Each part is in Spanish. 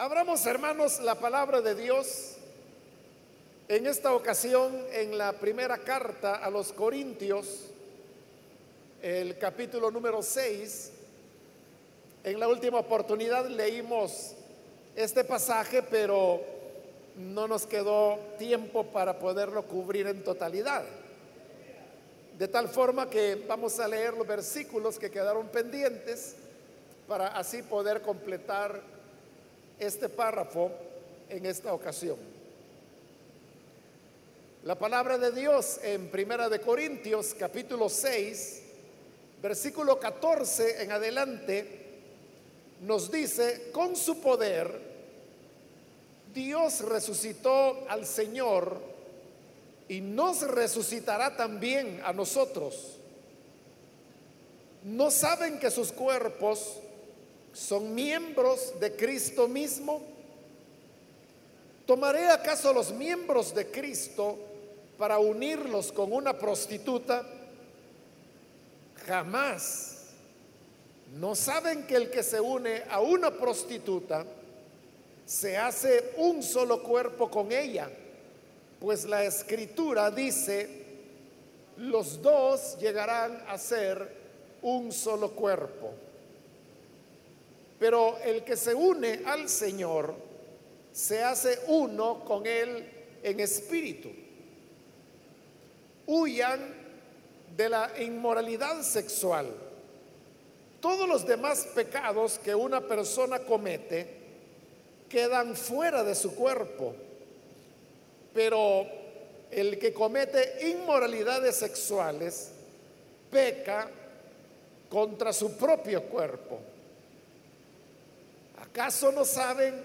Abramos, hermanos, la palabra de Dios en esta ocasión en la primera carta a los Corintios, el capítulo número 6. En la última oportunidad leímos este pasaje, pero no nos quedó tiempo para poderlo cubrir en totalidad. De tal forma que vamos a leer los versículos que quedaron pendientes para así poder completar este párrafo en esta ocasión. La palabra de Dios en Primera de Corintios capítulo 6, versículo 14 en adelante nos dice, con su poder Dios resucitó al Señor y nos resucitará también a nosotros. ¿No saben que sus cuerpos son miembros de Cristo mismo? ¿Tomaré acaso los miembros de Cristo para unirlos con una prostituta? Jamás. ¿No saben que el que se une a una prostituta se hace un solo cuerpo con ella? Pues la escritura dice, los dos llegarán a ser un solo cuerpo. Pero el que se une al Señor se hace uno con Él en espíritu. Huyan de la inmoralidad sexual. Todos los demás pecados que una persona comete quedan fuera de su cuerpo. Pero el que comete inmoralidades sexuales peca contra su propio cuerpo. ¿Acaso no saben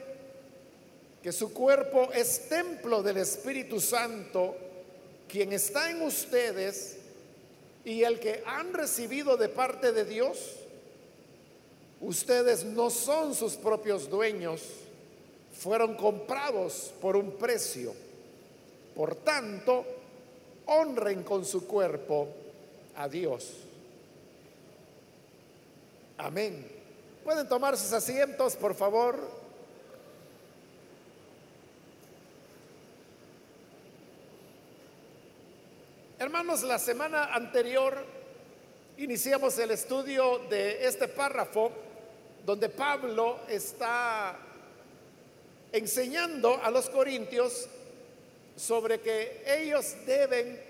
que su cuerpo es templo del Espíritu Santo, quien está en ustedes y el que han recibido de parte de Dios? Ustedes no son sus propios dueños, fueron comprados por un precio. Por tanto, honren con su cuerpo a Dios. Amén. Pueden tomar sus asientos, por favor. Hermanos, la semana anterior iniciamos el estudio de este párrafo donde Pablo está enseñando a los corintios sobre que ellos deben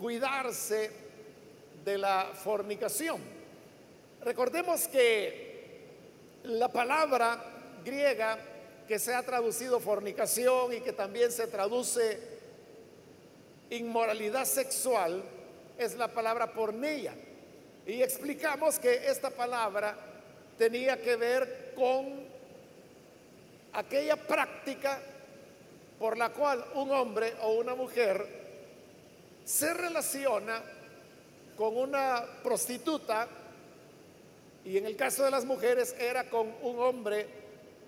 cuidarse de la fornicación. Recordemos que la palabra griega que se ha traducido fornicación y que también se traduce inmoralidad sexual es la palabra pornea. Y explicamos que esta palabra tenía que ver con aquella práctica por la cual un hombre o una mujer se relaciona con una prostituta y en el caso de las mujeres era con un hombre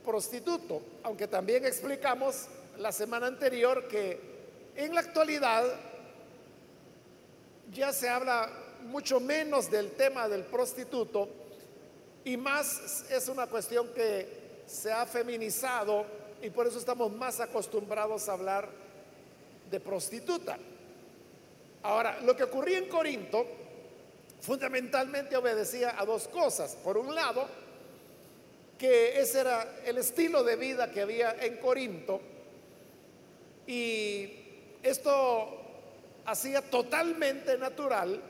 prostituto, aunque también explicamos la semana anterior que en la actualidad ya se habla mucho menos del tema del prostituto y más es una cuestión que se ha feminizado y por eso estamos más acostumbrados a hablar de prostituta. Ahora, lo que ocurría en Corinto fundamentalmente obedecía a dos cosas. Por un lado, que ese era el estilo de vida que había en Corinto y esto hacía totalmente natural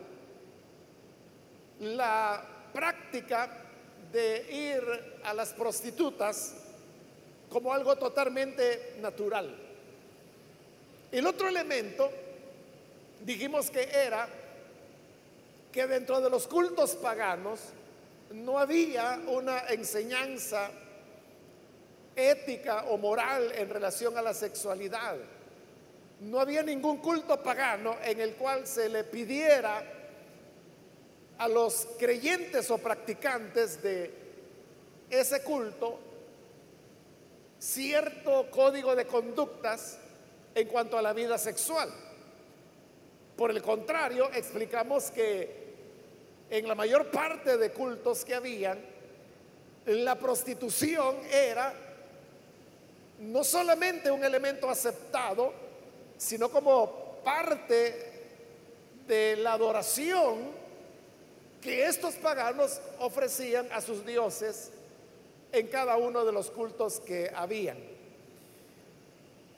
la práctica de ir a las prostitutas como algo totalmente natural. El otro elemento dijimos que era que dentro de los cultos paganos no había una enseñanza ética o moral en relación a la sexualidad. No había ningún culto pagano en el cual se le pidiera a los creyentes o practicantes de ese culto cierto código de conductas en cuanto a la vida sexual. Por el contrario, explicamos que en la mayor parte de cultos que habían, la prostitución era no solamente un elemento aceptado, sino como parte de la adoración que estos paganos ofrecían a sus dioses en cada uno de los cultos que habían.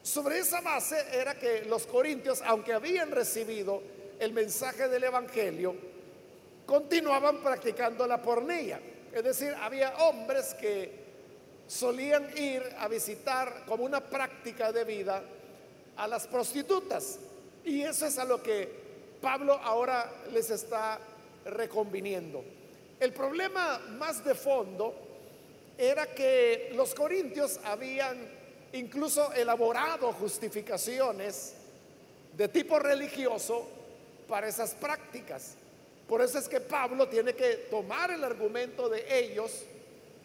Sobre esa base era que los corintios, aunque habían recibido el mensaje del Evangelio, continuaban practicando la pornilla. Es decir, había hombres que solían ir a visitar como una práctica de vida a las prostitutas. Y eso es a lo que Pablo ahora les está reconviniendo. El problema más de fondo era que los corintios habían incluso elaborado justificaciones de tipo religioso para esas prácticas. Por eso es que Pablo tiene que tomar el argumento de ellos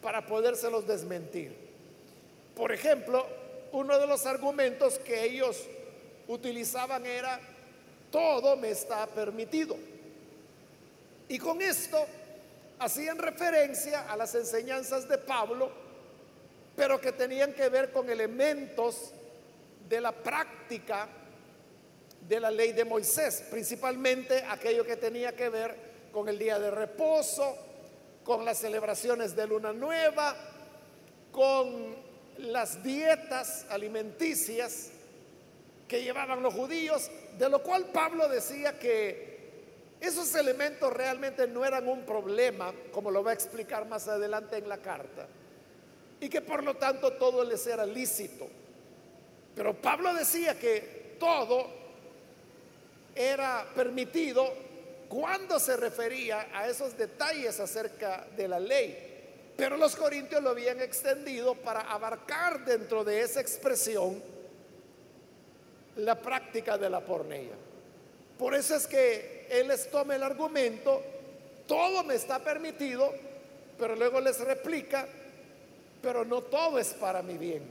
para podérselos desmentir. Por ejemplo, uno de los argumentos que ellos utilizaban era, todo me está permitido. Y con esto hacían referencia a las enseñanzas de Pablo, pero que tenían que ver con elementos de la práctica de la ley de Moisés, principalmente aquello que tenía que ver con el día de reposo, con las celebraciones de luna nueva, con las dietas alimenticias que llevaban los judíos, de lo cual Pablo decía que esos elementos realmente no eran un problema, como lo va a explicar más adelante en la carta, y que por lo tanto todo les era lícito. Pero Pablo decía que todo era permitido cuando se refería a esos detalles acerca de la ley. Pero los corintios lo habían extendido para abarcar dentro de esa expresión la práctica de la pornea. Por eso es que él les toma el argumento, todo me está permitido, pero luego les replica, pero no todo es para mi bien.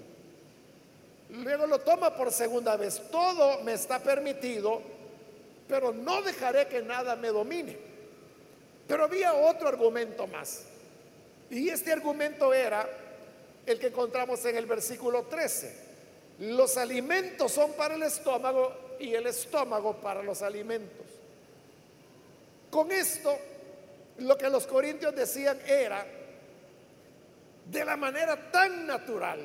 Luego lo toma por segunda vez, todo me está permitido, pero no dejaré que nada me domine. Pero había otro argumento más. Y este argumento era el que encontramos en el versículo 13. Los alimentos son para el estómago y el estómago para los alimentos. Con esto, lo que los corintios decían era, de la manera tan natural,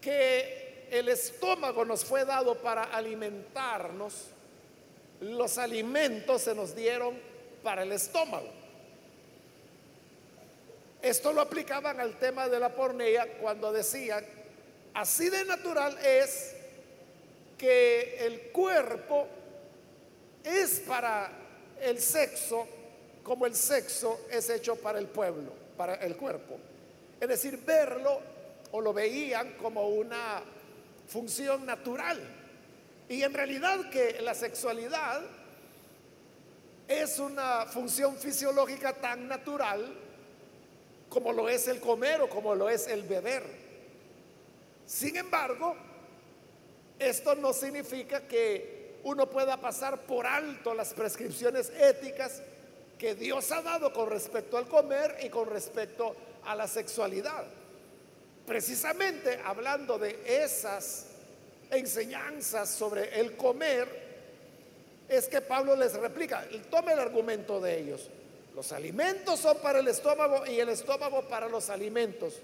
que el estómago nos fue dado para alimentarnos, los alimentos se nos dieron para el estómago. Esto lo aplicaban al tema de la pornea cuando decían, así de natural es que el cuerpo es para el sexo como el sexo es hecho para el pueblo, para el cuerpo. Es decir, verlo o lo veían como una función natural. Y en realidad que la sexualidad es una función fisiológica tan natural como lo es el comer o como lo es el beber. Sin embargo, esto no significa que uno pueda pasar por alto las prescripciones éticas que Dios ha dado con respecto al comer y con respecto a la sexualidad. Precisamente hablando de esas enseñanzas sobre el comer, es que Pablo les replica, tome el argumento de ellos. Los alimentos son para el estómago y el estómago para los alimentos.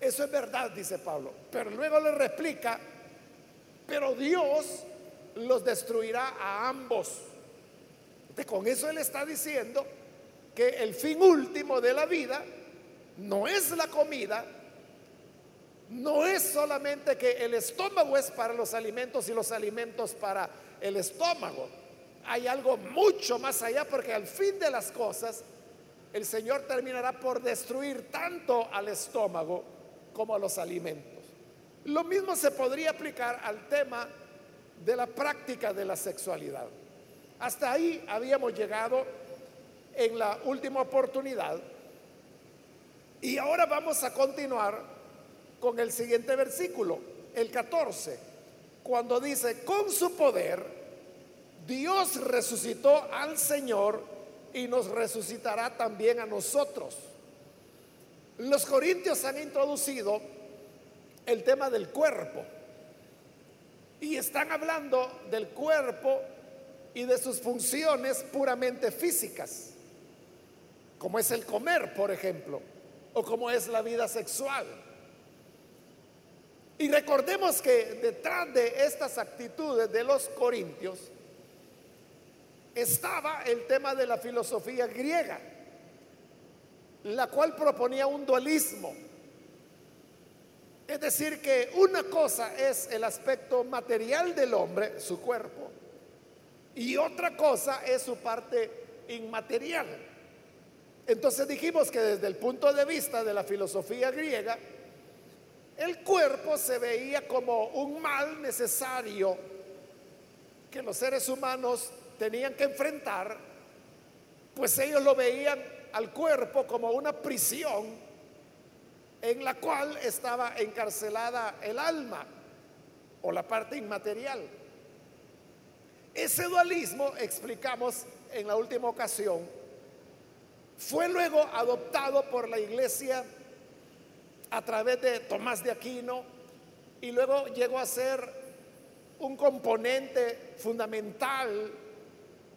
Eso es verdad, dice Pablo. Pero luego le replica, pero Dios los destruirá a ambos. con eso él está diciendo que el fin último de la vida no es la comida, no es solamente que el estómago es para los alimentos y los alimentos para el estómago. Hay algo mucho más allá porque al fin de las cosas el Señor terminará por destruir tanto al estómago como a los alimentos. Lo mismo se podría aplicar al tema de la práctica de la sexualidad. Hasta ahí habíamos llegado en la última oportunidad y ahora vamos a continuar con el siguiente versículo, el 14, cuando dice, con su poder, Dios resucitó al Señor y nos resucitará también a nosotros. Los corintios han introducido el tema del cuerpo. Y están hablando del cuerpo y de sus funciones puramente físicas, como es el comer, por ejemplo, o como es la vida sexual. Y recordemos que detrás de estas actitudes de los corintios estaba el tema de la filosofía griega, la cual proponía un dualismo. Es decir, que una cosa es el aspecto material del hombre, su cuerpo, y otra cosa es su parte inmaterial. Entonces dijimos que desde el punto de vista de la filosofía griega, el cuerpo se veía como un mal necesario que los seres humanos tenían que enfrentar, pues ellos lo veían al cuerpo como una prisión en la cual estaba encarcelada el alma o la parte inmaterial. Ese dualismo, explicamos en la última ocasión, fue luego adoptado por la iglesia a través de Tomás de Aquino y luego llegó a ser un componente fundamental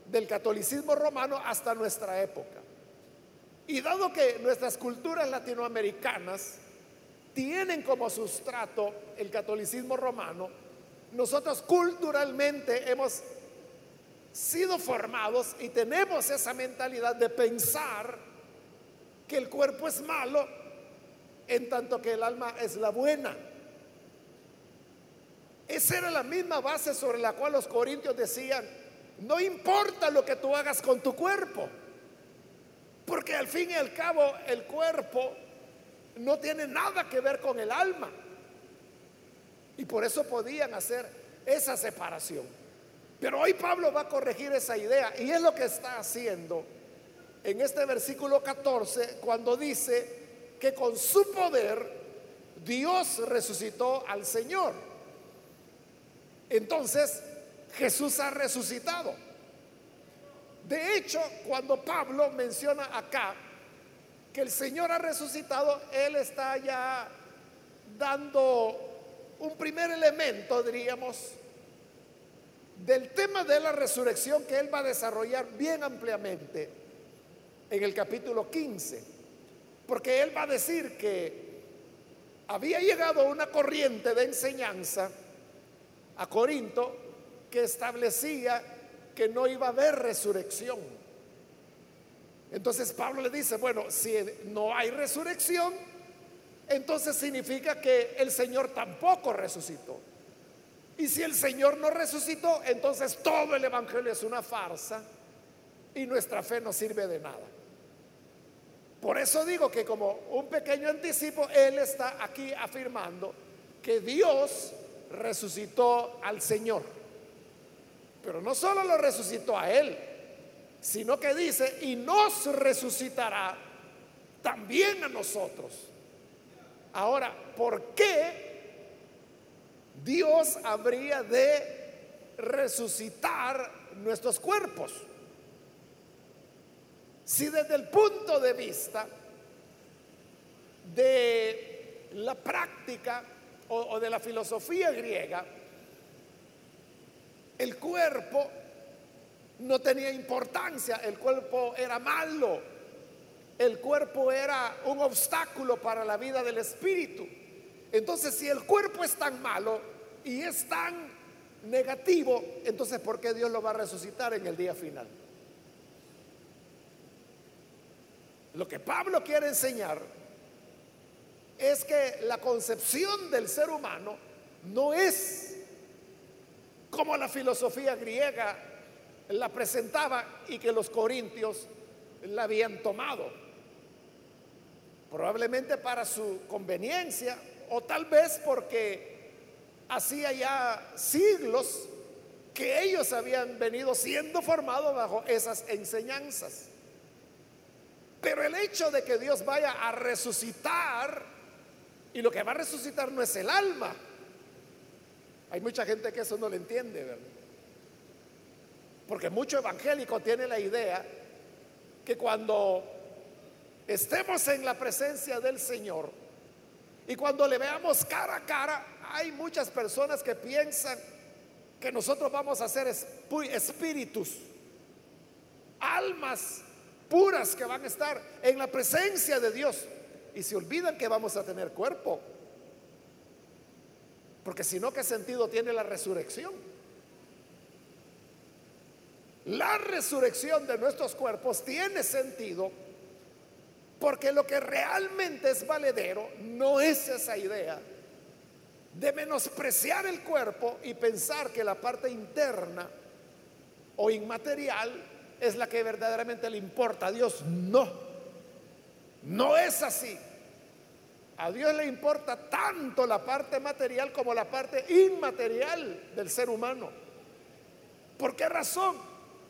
del catolicismo romano hasta nuestra época. Y dado que nuestras culturas latinoamericanas tienen como sustrato el catolicismo romano, nosotros culturalmente hemos sido formados y tenemos esa mentalidad de pensar que el cuerpo es malo en tanto que el alma es la buena. Esa era la misma base sobre la cual los corintios decían, no importa lo que tú hagas con tu cuerpo, porque al fin y al cabo el cuerpo no tiene nada que ver con el alma. Y por eso podían hacer esa separación. Pero hoy Pablo va a corregir esa idea y es lo que está haciendo en este versículo 14 cuando dice que con su poder Dios resucitó al Señor. Entonces, Jesús ha resucitado. De hecho, cuando Pablo menciona acá que el Señor ha resucitado, Él está ya dando un primer elemento, diríamos, del tema de la resurrección que Él va a desarrollar bien ampliamente en el capítulo 15. Porque Él va a decir que había llegado una corriente de enseñanza a Corinto que establecía que no iba a haber resurrección. Entonces Pablo le dice, bueno, si no hay resurrección, entonces significa que el Señor tampoco resucitó. Y si el Señor no resucitó, entonces todo el Evangelio es una farsa y nuestra fe no sirve de nada. Por eso digo que como un pequeño anticipo, Él está aquí afirmando que Dios resucitó al Señor. Pero no solo lo resucitó a él, sino que dice, y nos resucitará también a nosotros. Ahora, ¿por qué Dios habría de resucitar nuestros cuerpos? Si desde el punto de vista de la práctica o, de la filosofía griega, el cuerpo no tenía importancia, el cuerpo era malo, el cuerpo era un obstáculo para la vida del espíritu. Entonces, si el cuerpo es tan malo y es tan negativo, entonces ¿por qué Dios lo va a resucitar en el día final? Lo que Pablo quiere enseñar es que la concepción del ser humano no es como la filosofía griega la presentaba y que los corintios la habían tomado. Probablemente para su conveniencia o tal vez porque hacía ya siglos que ellos habían venido siendo formados bajo esas enseñanzas. Pero el hecho de que Dios vaya a resucitar, y lo que va a resucitar no es el alma, hay mucha gente que eso no le entiende, ¿verdad? Porque mucho evangélico tiene la idea que cuando estemos en la presencia del Señor, Y cuando le veamos cara a cara, hay muchas personas que piensan que nosotros vamos a ser espíritus, almas puras que van a estar en la presencia de Dios. Y se olvidan que vamos a tener cuerpo. Porque si no, ¿qué sentido tiene la resurrección? La resurrección de nuestros cuerpos tiene sentido porque lo que realmente es valedero no es esa idea de menospreciar el cuerpo y pensar que la parte interna o inmaterial es la que verdaderamente le importa a Dios. No, no es así. A Dios le importa tanto la parte material como la parte inmaterial del ser humano. ¿Por qué razón?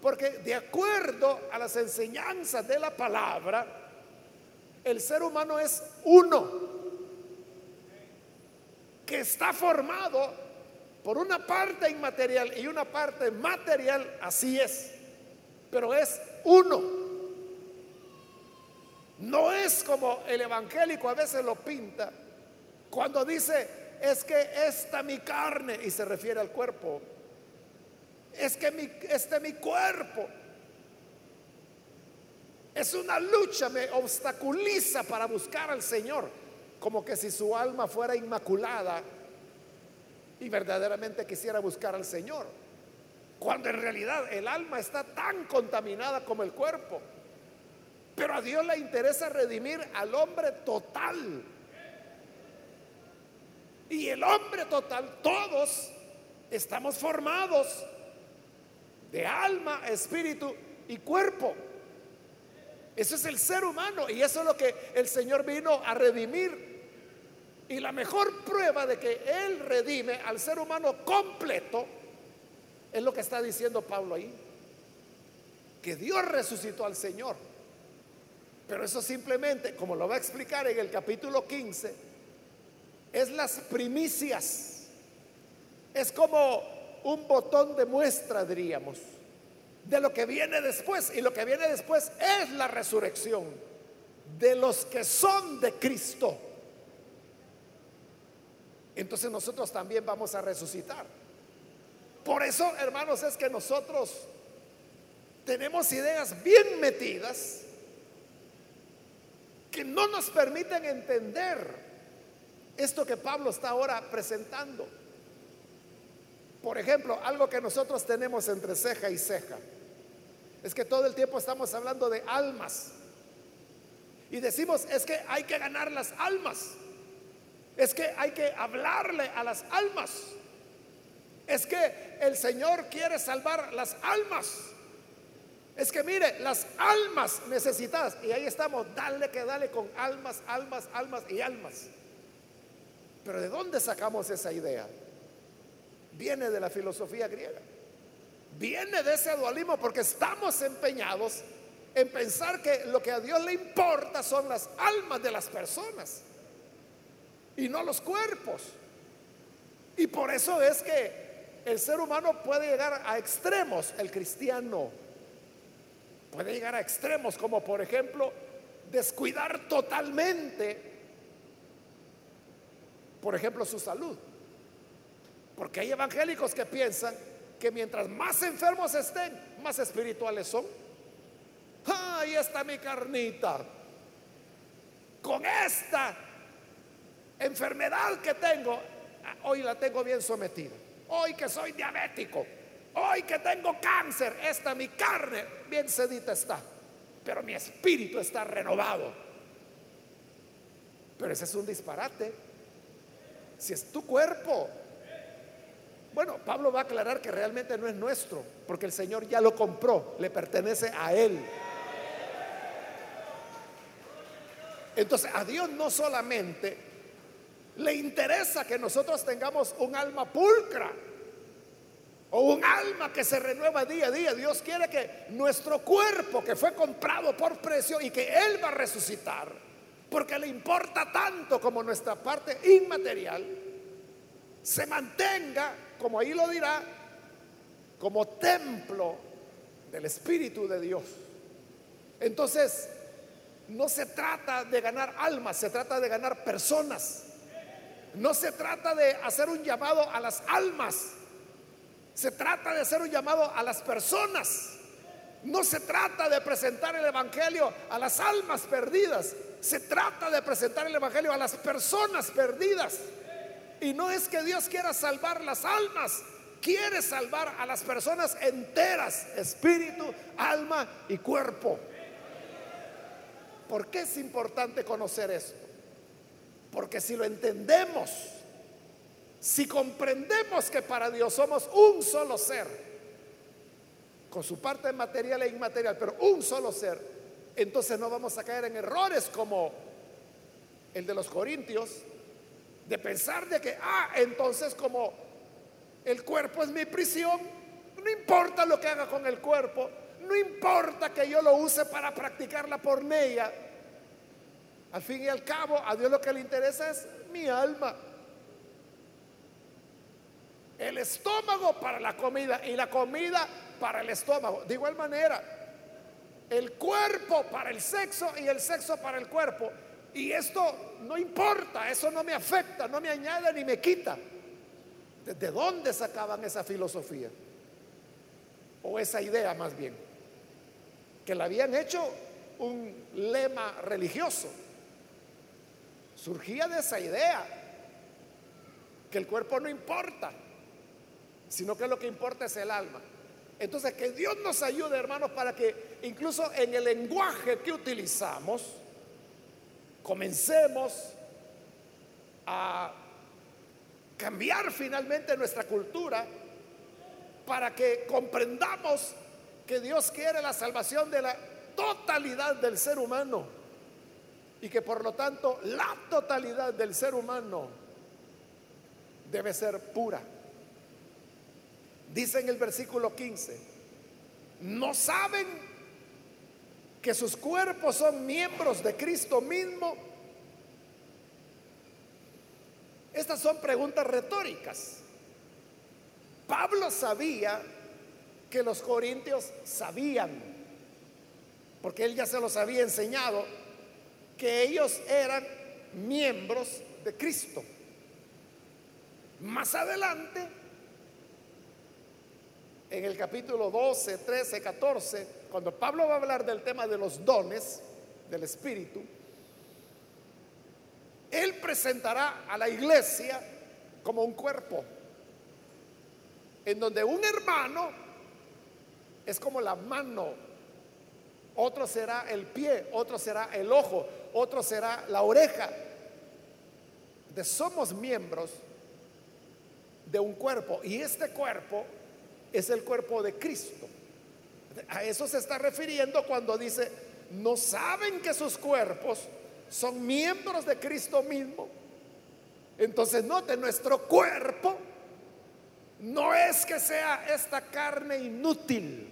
Porque de acuerdo a las enseñanzas de la palabra, el ser humano es uno que está formado por una parte inmaterial y una parte material, así es, pero es uno. No es como el evangélico a veces lo pinta cuando dice, es que esta mi carne, y se refiere al cuerpo, es que este mi cuerpo es una lucha, me obstaculiza para buscar al Señor como que si su alma fuera inmaculada y verdaderamente quisiera buscar al Señor. Cuando en realidad el alma está tan contaminada como el cuerpo. Pero a Dios le interesa redimir al hombre total. Y el hombre total, todos estamos formados de alma, espíritu y cuerpo. Eso es el ser humano y eso es lo que el Señor vino a redimir. Y la mejor prueba de que Él redime al ser humano completo es lo que está diciendo Pablo ahí. Que Dios resucitó al Señor. Pero eso simplemente, como lo va a explicar en el capítulo 15, es las primicias. Es como un botón de muestra, diríamos, de lo que viene después. Y lo que viene después es la resurrección de los que son de Cristo entonces nosotros también vamos a resucitar. Por eso, hermanos, es que nosotros tenemos ideas bien metidas que no nos permiten entender esto que Pablo está ahora presentando. Por ejemplo, algo que nosotros tenemos entre ceja y ceja es que todo el tiempo estamos hablando de almas. Y decimos, es que hay que ganar las almas. Es que hay que hablarle a las almas. Es que el Señor quiere salvar las almas. Es que mire, las almas necesitadas. Y ahí estamos, dale que dale con almas, almas, almas y almas. Pero ¿de dónde sacamos esa idea? Viene de la filosofía griega. Viene de ese dualismo porque estamos empeñados en pensar que lo que a Dios le importa son las almas de las personas y no los cuerpos. Y por eso es que el ser humano puede llegar a extremos, el cristiano puede llegar a extremos como por ejemplo descuidar totalmente, por ejemplo, su salud. Porque hay evangélicos que piensan que mientras más enfermos estén, más espirituales son. Ahí está mi carnita. Con esta enfermedad que tengo, hoy la tengo bien sometida. Hoy que soy diabético, hoy que tengo cáncer, esta mi carne bien sedita está, pero mi espíritu está renovado. Pero ese es un disparate. Si es tu cuerpo. Bueno, Pablo va a aclarar que realmente no es nuestro, porque el Señor ya lo compró, le pertenece a Él. Entonces, a Dios no solamente le interesa que nosotros tengamos un alma pulcra o un alma que se renueva día a día. Dios quiere que nuestro cuerpo, que fue comprado por precio y que Él va a resucitar, porque le importa tanto como nuestra parte inmaterial, se mantenga, como ahí lo dirá, como templo del Espíritu de Dios. Entonces, no se trata de ganar almas, se trata de ganar personas No se trata de hacer un llamado a las almas. Se trata de hacer un llamado a las personas. No se trata de presentar el Evangelio a las almas perdidas. Se trata de presentar el Evangelio a las personas perdidas. Y no es que Dios quiera salvar las almas. Quiere salvar a las personas enteras. Espíritu, alma y cuerpo. ¿Por qué es importante conocer esto? Porque si lo entendemos, si comprendemos que para Dios somos un solo ser, con su parte material e inmaterial, pero un solo ser, entonces no vamos a caer en errores como el de los corintios, de pensar de que, ah, entonces como el cuerpo es mi prisión, no importa lo que haga con el cuerpo, no importa que yo lo use para practicar la pornea, al fin y al cabo, a Dios lo que le interesa es mi alma. El estómago para la comida y la comida para el estómago. De igual manera, el cuerpo para el sexo y el sexo para el cuerpo. Y esto no importa, eso no me afecta, no me añade ni me quita. ¿De dónde sacaban esa filosofía? O esa idea más bien. Que la habían hecho un lema religioso surgía de esa idea, que el cuerpo no importa, sino que lo que importa es el alma. Entonces, que Dios nos ayude, hermanos, para que incluso en el lenguaje que utilizamos, comencemos a cambiar finalmente nuestra cultura para que comprendamos que Dios quiere la salvación de la totalidad del ser humano y que por lo tanto la totalidad del ser humano debe ser pura. Dice en el versículo 15, ¿no saben que sus cuerpos son miembros de Cristo mismo? Estas son preguntas retóricas. Pablo sabía que los corintios sabían, porque él ya se los había enseñado que ellos eran miembros de Cristo. Más adelante, en el capítulo 12, 13, 14, cuando Pablo va a hablar del tema de los dones del Espíritu, él presentará a la iglesia como un cuerpo, en donde un hermano es como la mano, otro será el pie, otro será el ojo, otro será la oreja. De somos miembros de un cuerpo y este cuerpo es el cuerpo de Cristo. A eso se está refiriendo cuando dice, no saben que sus cuerpos son miembros de Cristo mismo. Entonces, note, nuestro cuerpo no es que sea esta carne inútil,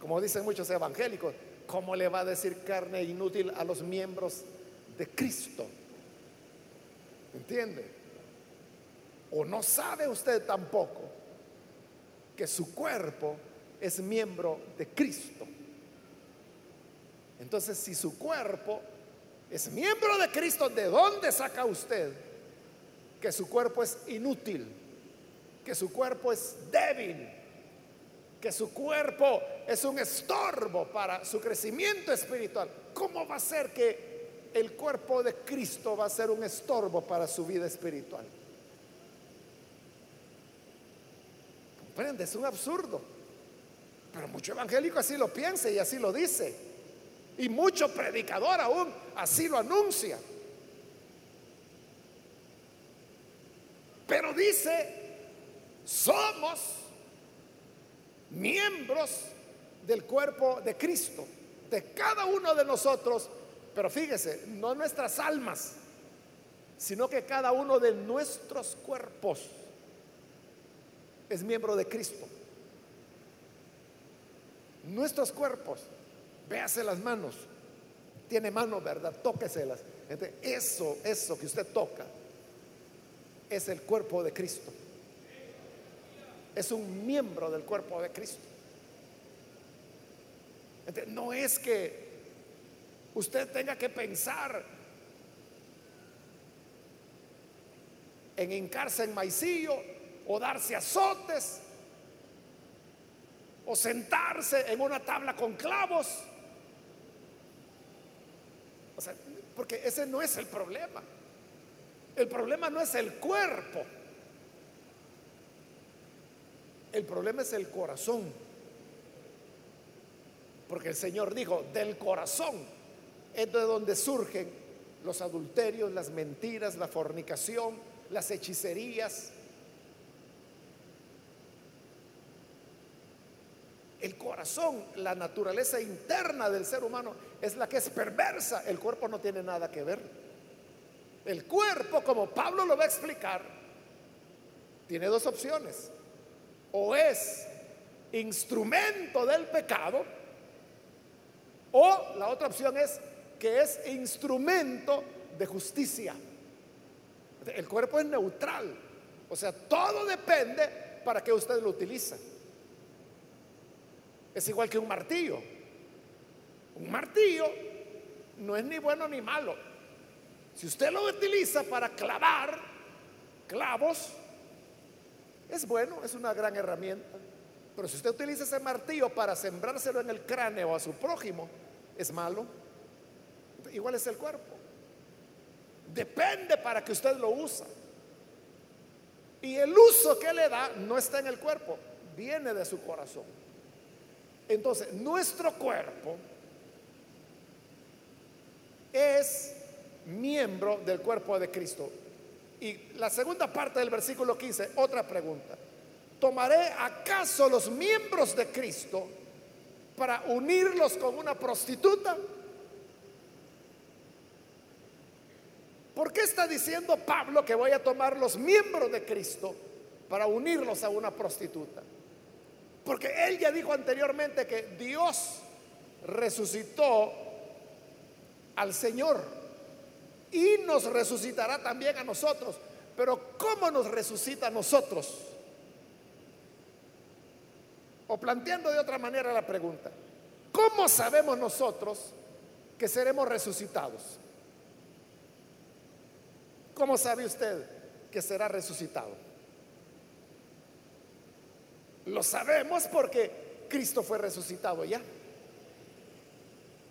como dicen muchos evangélicos, ¿cómo le va a decir carne inútil a los miembros de Cristo? ¿Entiende? ¿O no sabe usted tampoco que su cuerpo es miembro de Cristo? Entonces, si su cuerpo es miembro de Cristo, ¿de dónde saca usted que su cuerpo es inútil? Que su cuerpo es débil que su cuerpo es un estorbo para su crecimiento espiritual, ¿cómo va a ser que el cuerpo de Cristo va a ser un estorbo para su vida espiritual? ¿Comprende? Es un absurdo. Pero mucho evangélico así lo piensa y así lo dice. Y mucho predicador aún así lo anuncia. Pero dice, somos miembros del cuerpo de Cristo, de cada uno de nosotros, pero fíjese, no nuestras almas, sino que cada uno de nuestros cuerpos es miembro de Cristo. Nuestros cuerpos, véase las manos, tiene manos, ¿verdad? Tóqueselas. Eso, eso que usted toca, es el cuerpo de Cristo es un miembro del cuerpo de Cristo. No es que usted tenga que pensar en hincarse en maicillo o darse azotes o sentarse en una tabla con clavos. O sea, porque ese no es el problema. El problema no es el cuerpo. El problema es el corazón. Porque el Señor dijo, del corazón es de donde surgen los adulterios, las mentiras, la fornicación, las hechicerías. El corazón, la naturaleza interna del ser humano es la que es perversa. El cuerpo no tiene nada que ver. El cuerpo, como Pablo lo va a explicar, tiene dos opciones. O es instrumento del pecado, o la otra opción es que es instrumento de justicia. El cuerpo es neutral. O sea, todo depende para que usted lo utiliza. Es igual que un martillo. Un martillo no es ni bueno ni malo. Si usted lo utiliza para clavar clavos, es bueno, es una gran herramienta. Pero si usted utiliza ese martillo para sembrárselo en el cráneo a su prójimo, es malo. Igual es el cuerpo. Depende para que usted lo usa. Y el uso que le da no está en el cuerpo, viene de su corazón. Entonces, nuestro cuerpo es miembro del cuerpo de Cristo. Y la segunda parte del versículo 15, otra pregunta. ¿Tomaré acaso los miembros de Cristo para unirlos con una prostituta? ¿Por qué está diciendo Pablo que voy a tomar los miembros de Cristo para unirlos a una prostituta? Porque él ya dijo anteriormente que Dios resucitó al Señor y nos resucitará también a nosotros. Pero ¿cómo nos resucita a nosotros? O planteando de otra manera la pregunta, ¿cómo sabemos nosotros que seremos resucitados? ¿Cómo sabe usted que será resucitado? Lo sabemos porque Cristo fue resucitado ya.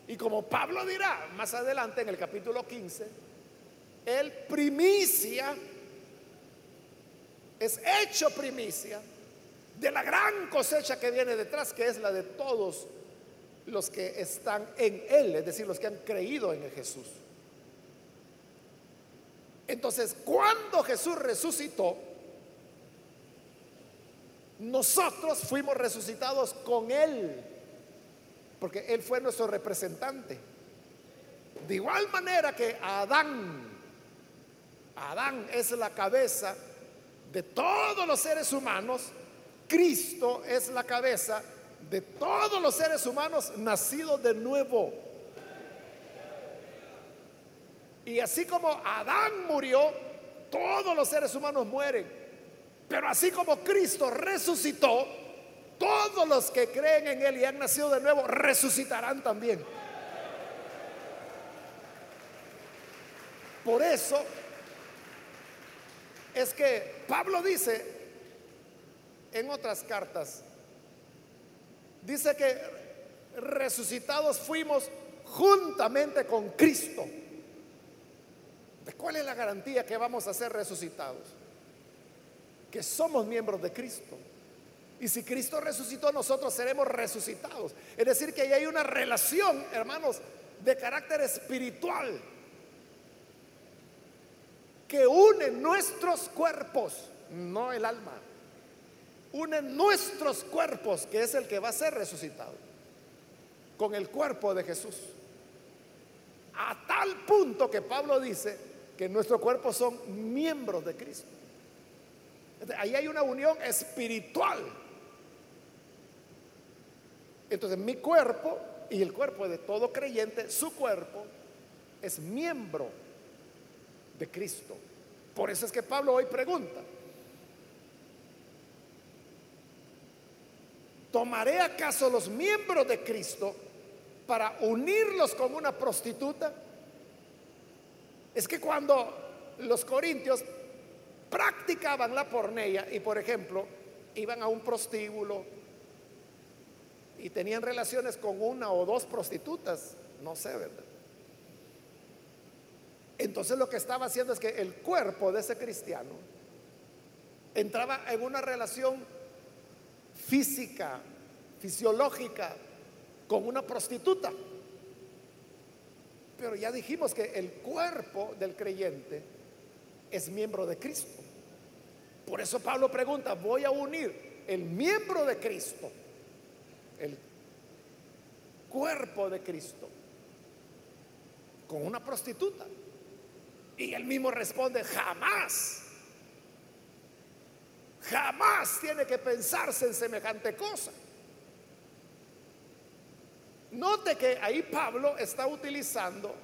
Y como Pablo dirá más adelante en el capítulo 15, el primicia es hecho primicia de la gran cosecha que viene detrás, que es la de todos los que están en Él, es decir, los que han creído en Jesús. Entonces, cuando Jesús resucitó, nosotros fuimos resucitados con Él, porque Él fue nuestro representante. De igual manera que Adán, Adán es la cabeza de todos los seres humanos, Cristo es la cabeza de todos los seres humanos nacidos de nuevo. Y así como Adán murió, todos los seres humanos mueren. Pero así como Cristo resucitó, todos los que creen en Él y han nacido de nuevo resucitarán también. Por eso es que Pablo dice en otras cartas, dice que resucitados fuimos juntamente con Cristo. ¿Cuál es la garantía que vamos a ser resucitados? Que somos miembros de Cristo. Y si Cristo resucitó, nosotros seremos resucitados. Es decir, que ahí hay una relación, hermanos, de carácter espiritual que une nuestros cuerpos, no el alma. Une nuestros cuerpos, que es el que va a ser resucitado, con el cuerpo de Jesús. A tal punto que Pablo dice, que nuestros cuerpos son miembros de Cristo. Ahí hay una unión espiritual. Entonces mi cuerpo y el cuerpo de todo creyente, su cuerpo, es miembro de Cristo. Por eso es que Pablo hoy pregunta, ¿tomaré acaso los miembros de Cristo para unirlos con una prostituta? Es que cuando los corintios practicaban la pornea y, por ejemplo, iban a un prostíbulo y tenían relaciones con una o dos prostitutas, no sé, ¿verdad? Entonces lo que estaba haciendo es que el cuerpo de ese cristiano entraba en una relación física, fisiológica, con una prostituta. Pero ya dijimos que el cuerpo del creyente es miembro de Cristo. Por eso Pablo pregunta, voy a unir el miembro de Cristo, el cuerpo de Cristo, con una prostituta. Y él mismo responde, jamás, jamás tiene que pensarse en semejante cosa. Note que ahí Pablo está utilizando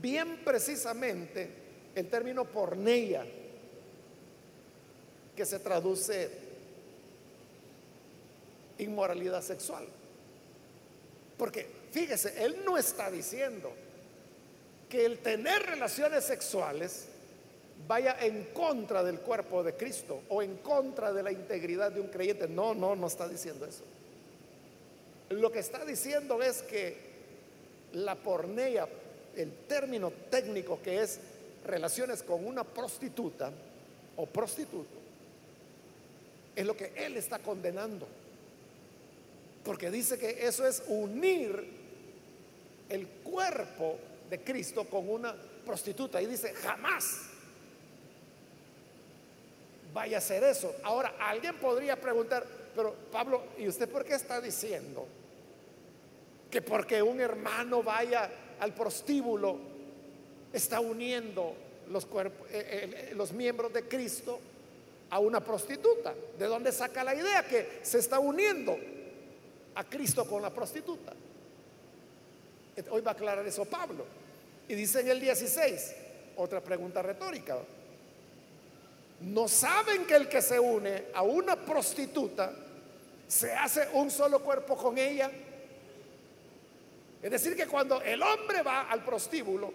bien precisamente el término porneia, que se traduce inmoralidad sexual. Porque fíjese, él no está diciendo que el tener relaciones sexuales vaya en contra del cuerpo de Cristo o en contra de la integridad de un creyente. No, no, no está diciendo eso. Lo que está diciendo es que la pornea, el término técnico que es relaciones con una prostituta o prostituto, es lo que él está condenando. Porque dice que eso es unir el cuerpo de Cristo con una prostituta. Y dice, jamás vaya a hacer eso. Ahora, alguien podría preguntar, pero Pablo, ¿y usted por qué está diciendo que porque un hermano vaya al prostíbulo está uniendo los, cuerpos, eh, eh, los miembros de Cristo a una prostituta? ¿De dónde saca la idea que se está uniendo a Cristo con la prostituta? Hoy va a aclarar eso Pablo. Y dice en el 16, otra pregunta retórica. ¿No saben que el que se une a una prostituta se hace un solo cuerpo con ella? Es decir, que cuando el hombre va al prostíbulo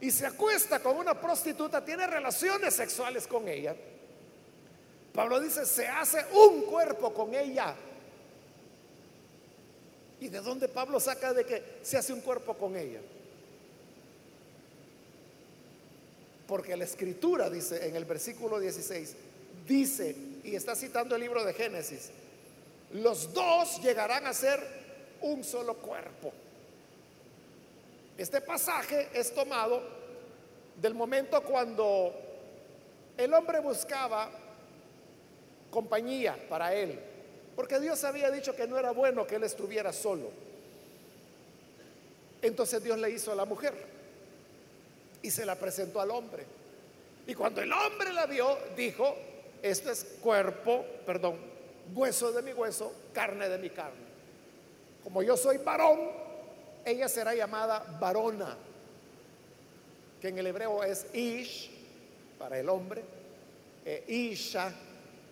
y se acuesta con una prostituta, tiene relaciones sexuales con ella, Pablo dice, se hace un cuerpo con ella. ¿Y de dónde Pablo saca de que se hace un cuerpo con ella? Porque la escritura dice en el versículo 16, dice, y está citando el libro de Génesis, los dos llegarán a ser un solo cuerpo. Este pasaje es tomado del momento cuando el hombre buscaba compañía para él, porque Dios había dicho que no era bueno que él estuviera solo. Entonces Dios le hizo a la mujer y se la presentó al hombre. Y cuando el hombre la vio, dijo, esto es cuerpo, perdón, hueso de mi hueso, carne de mi carne. Como yo soy varón, ella será llamada varona, que en el hebreo es ish para el hombre, e isha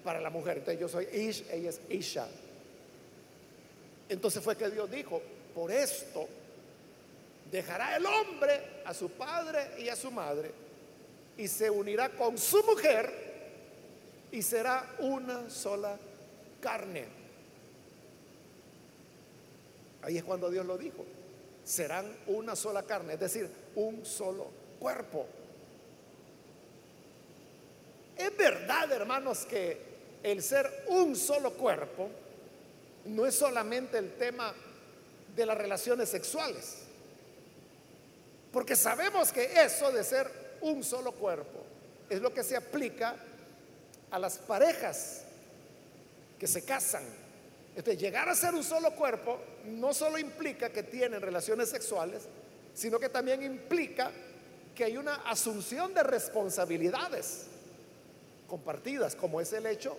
para la mujer. Entonces yo soy ish, ella es isha. Entonces fue que Dios dijo, por esto dejará el hombre a su padre y a su madre y se unirá con su mujer y será una sola carne. Ahí es cuando Dios lo dijo. Serán una sola carne, es decir, un solo cuerpo. Es verdad, hermanos, que el ser un solo cuerpo no es solamente el tema de las relaciones sexuales. Porque sabemos que eso de ser un solo cuerpo es lo que se aplica a las parejas que se casan. Entonces, llegar a ser un solo cuerpo no solo implica que tienen relaciones sexuales, sino que también implica que hay una asunción de responsabilidades compartidas, como es el hecho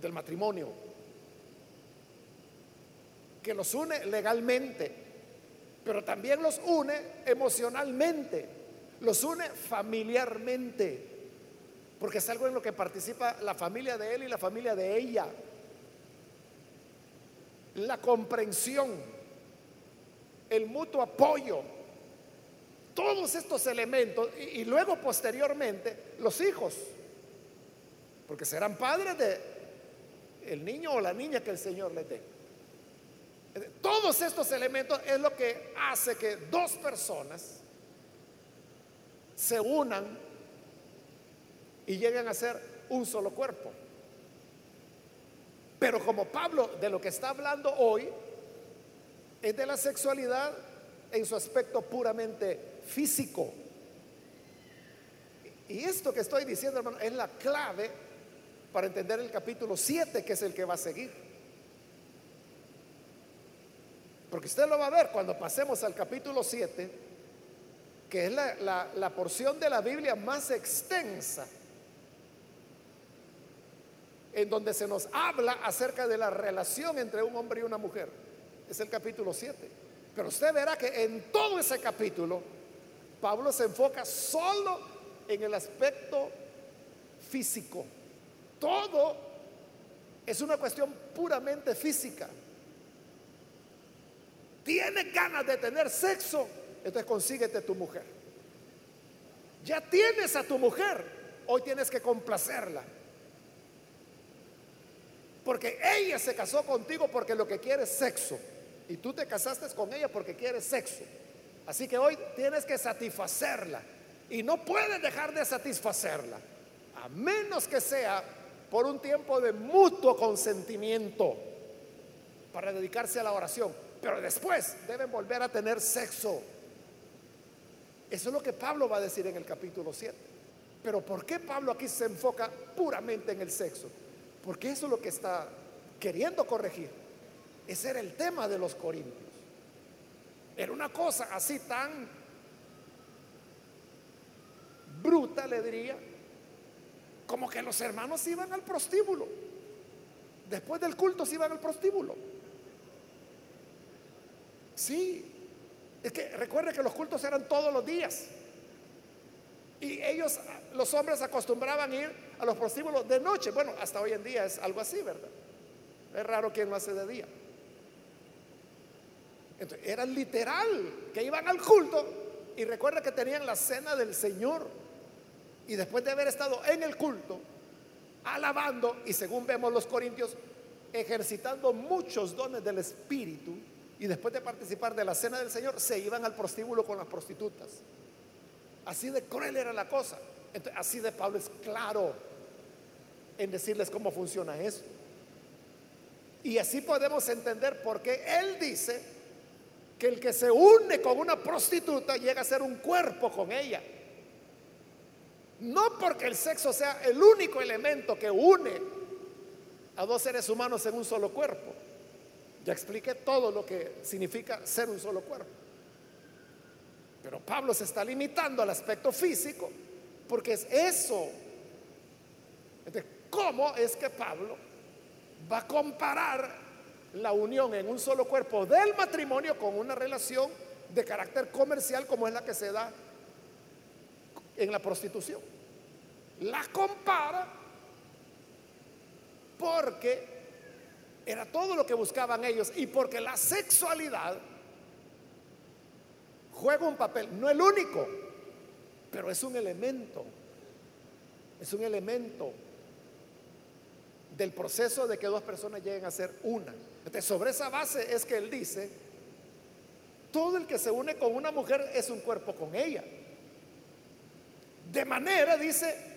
del matrimonio, que los une legalmente, pero también los une emocionalmente, los une familiarmente, porque es algo en lo que participa la familia de él y la familia de ella. La comprensión, el mutuo apoyo, todos estos elementos y, luego posteriormente los hijos, porque serán padres de el niño o la niña que el Señor les dé. Todos estos elementos es lo que hace que dos personas se unan y lleguen a ser un solo cuerpo. Pero como Pablo de lo que está hablando hoy es de la sexualidad en su aspecto puramente físico. Y esto que estoy diciendo, hermano, es la clave para entender el capítulo 7, que es el que va a seguir. Porque usted lo va a ver cuando pasemos al capítulo 7, que es la, porción de la Biblia más extensa, en donde se nos habla acerca de la relación entre un hombre y una mujer. Es el capítulo 7. Pero usted verá que en todo ese capítulo, Pablo se enfoca solo en el aspecto físico. Todo es una cuestión puramente física. Tienes ganas de tener sexo, entonces consíguete tu mujer. Ya tienes a tu mujer, hoy tienes que complacerla. Porque ella se casó contigo porque lo que quiere es sexo. Y tú te casaste con ella porque quieres sexo. Así que hoy tienes que satisfacerla. Y no puedes dejar de satisfacerla. A menos que sea por un tiempo de mutuo consentimiento para dedicarse a la oración. Pero después deben volver a tener sexo. Eso es lo que Pablo va a decir en el capítulo 7. Pero ¿por qué Pablo aquí se enfoca puramente en el sexo? Porque eso es lo que está queriendo corregir. Ese era el tema de los corintios. Era una cosa así tan bruta, le diría, como que los hermanos iban al prostíbulo. Después del culto se iban al prostíbulo. Sí, es que recuerde que los cultos eran todos los días. Y ellos, los hombres, acostumbraban ir a los prostíbulos de noche. Bueno, hasta hoy en día es algo así, ¿verdad? Es raro quien lo hace de día. Entonces, era literal que iban al culto y recuerda que tenían la cena del Señor. Y después de haber estado en el culto, alabando, y según vemos los corintios, ejercitando muchos dones del Espíritu, y después de participar de la cena del Señor, se iban al prostíbulo con las prostitutas. Así de cruel era la cosa. así de Pablo es claro en decirles cómo funciona eso. Y así podemos entender por qué él dice que el que se une con una prostituta llega a ser un cuerpo con ella. No porque el sexo sea el único elemento que une a dos seres humanos en un solo cuerpo. Ya expliqué todo lo que significa ser un solo cuerpo. Pero Pablo se está limitando al aspecto físico porque es eso. ¿cómo es que Pablo va a comparar la unión en un solo cuerpo del matrimonio con una relación de carácter comercial como es la que se da en la prostitución? La compara porque era todo lo que buscaban ellos y porque la sexualidad juega un papel, no el único, pero es un elemento, es un elemento del proceso de que dos personas lleguen a ser una. Entonces, sobre esa base es que él dice, todo el que se une con una mujer es un cuerpo con ella. De manera, dice,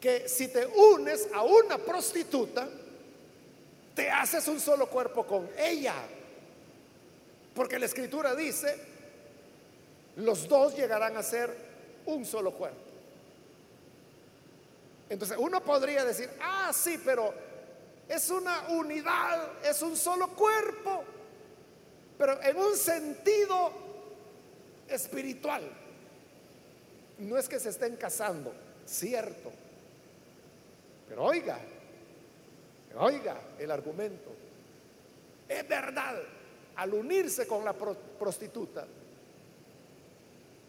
que si te unes a una prostituta, te haces un solo cuerpo con ella. Porque la escritura dice, los dos llegarán a ser un solo cuerpo. Entonces uno podría decir, ah, sí, pero es una unidad, es un solo cuerpo, pero en un sentido espiritual. No es que se estén casando, cierto. Pero oiga, oiga el argumento. Es verdad, al unirse con la prostituta,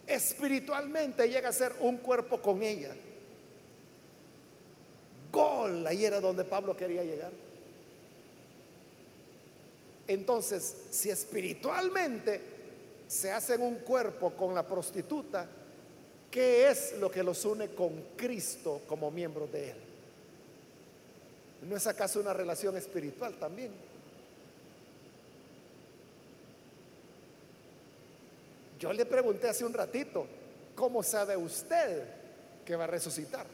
espiritualmente llega a ser un cuerpo con ella. Gol, ahí era donde Pablo quería llegar. Entonces, si espiritualmente se hacen un cuerpo con la prostituta, ¿qué es lo que los une con Cristo como miembros de Él? ¿No es acaso una relación espiritual también? Yo le pregunté hace un ratito, ¿cómo sabe usted que va a resucitar?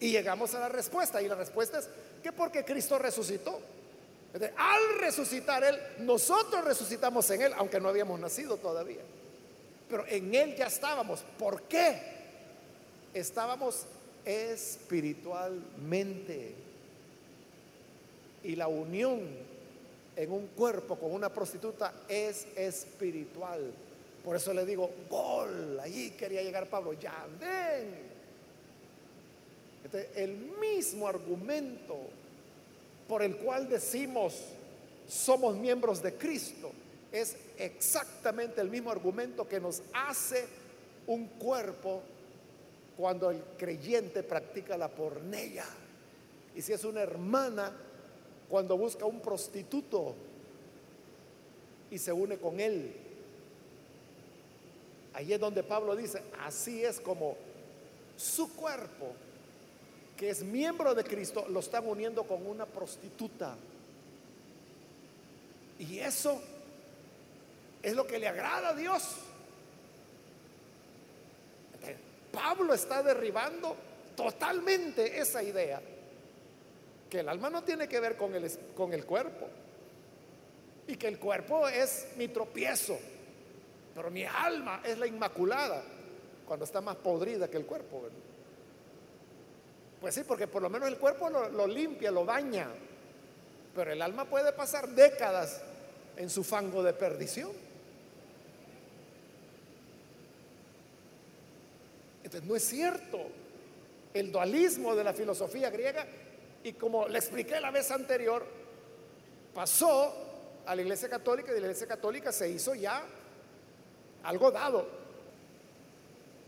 Y llegamos a la respuesta, y la respuesta es que porque Cristo resucitó. Al resucitar Él, nosotros resucitamos en Él, aunque no habíamos nacido todavía. Pero en Él ya estábamos. ¿Por qué? Estábamos espiritualmente. Y la unión en un cuerpo con una prostituta es espiritual. Por eso le digo, gol, allí quería llegar Pablo, ya ven. el mismo argumento por el cual decimos somos miembros de Cristo es exactamente el mismo argumento que nos hace un cuerpo cuando el creyente practica la pornella. Y si es una hermana, cuando busca un prostituto y se une con él. Ahí es donde Pablo dice, así es como su cuerpo, que es miembro de Cristo, lo están uniendo con una prostituta. Y eso es lo que le agrada a Dios. Pablo está derribando totalmente esa idea, que el alma no tiene que ver con el, con el cuerpo, y que el cuerpo es mi tropiezo, pero mi alma es la inmaculada, cuando está más podrida que el cuerpo. Pues sí, porque por lo menos el cuerpo lo, limpia, lo baña, pero el alma puede pasar décadas en su fango de perdición. No es cierto. El dualismo de la filosofía griega, y como le expliqué la vez anterior, pasó a la Iglesia Católica y la Iglesia Católica se hizo ya algo dado.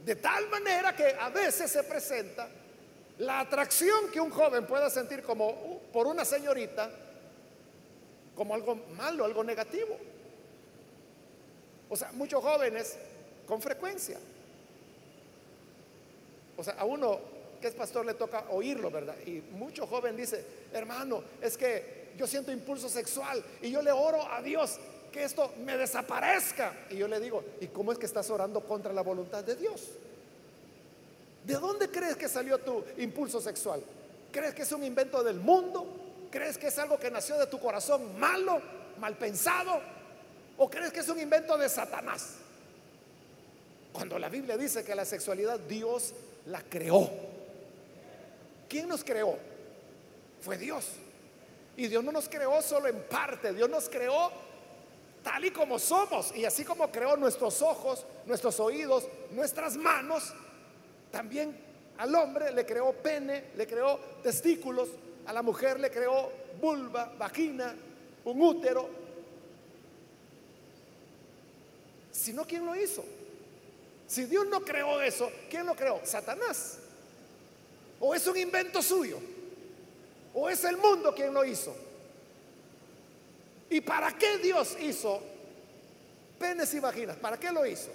De tal manera que a veces se presenta la atracción que un joven pueda sentir como uh, por una señorita como algo malo, algo negativo. O sea, muchos jóvenes con frecuencia o sea, a uno que es pastor le toca oírlo, ¿verdad? Y mucho joven dice, hermano, es que yo siento impulso sexual y yo le oro a Dios que esto me desaparezca. Y yo le digo, ¿y cómo es que estás orando contra la voluntad de Dios? ¿De dónde crees que salió tu impulso sexual? ¿Crees que es un invento del mundo? ¿Crees que es algo que nació de tu corazón malo, mal pensado? ¿O crees que es un invento de Satanás? Cuando la Biblia dice que la sexualidad Dios la creó. ¿Quién nos creó? Fue Dios. Y Dios no nos creó solo en parte, Dios nos creó tal y como somos. Y así como creó nuestros ojos, nuestros oídos, nuestras manos, también al hombre le creó pene, le creó testículos, a la mujer le creó vulva, vagina, un útero. Si no, ¿quién lo hizo? Si Dios no creó eso, ¿quién lo creó? Satanás. ¿O es un invento suyo? ¿O es el mundo quien lo hizo? ¿Y para qué Dios hizo penes y vaginas? ¿Para qué lo hizo?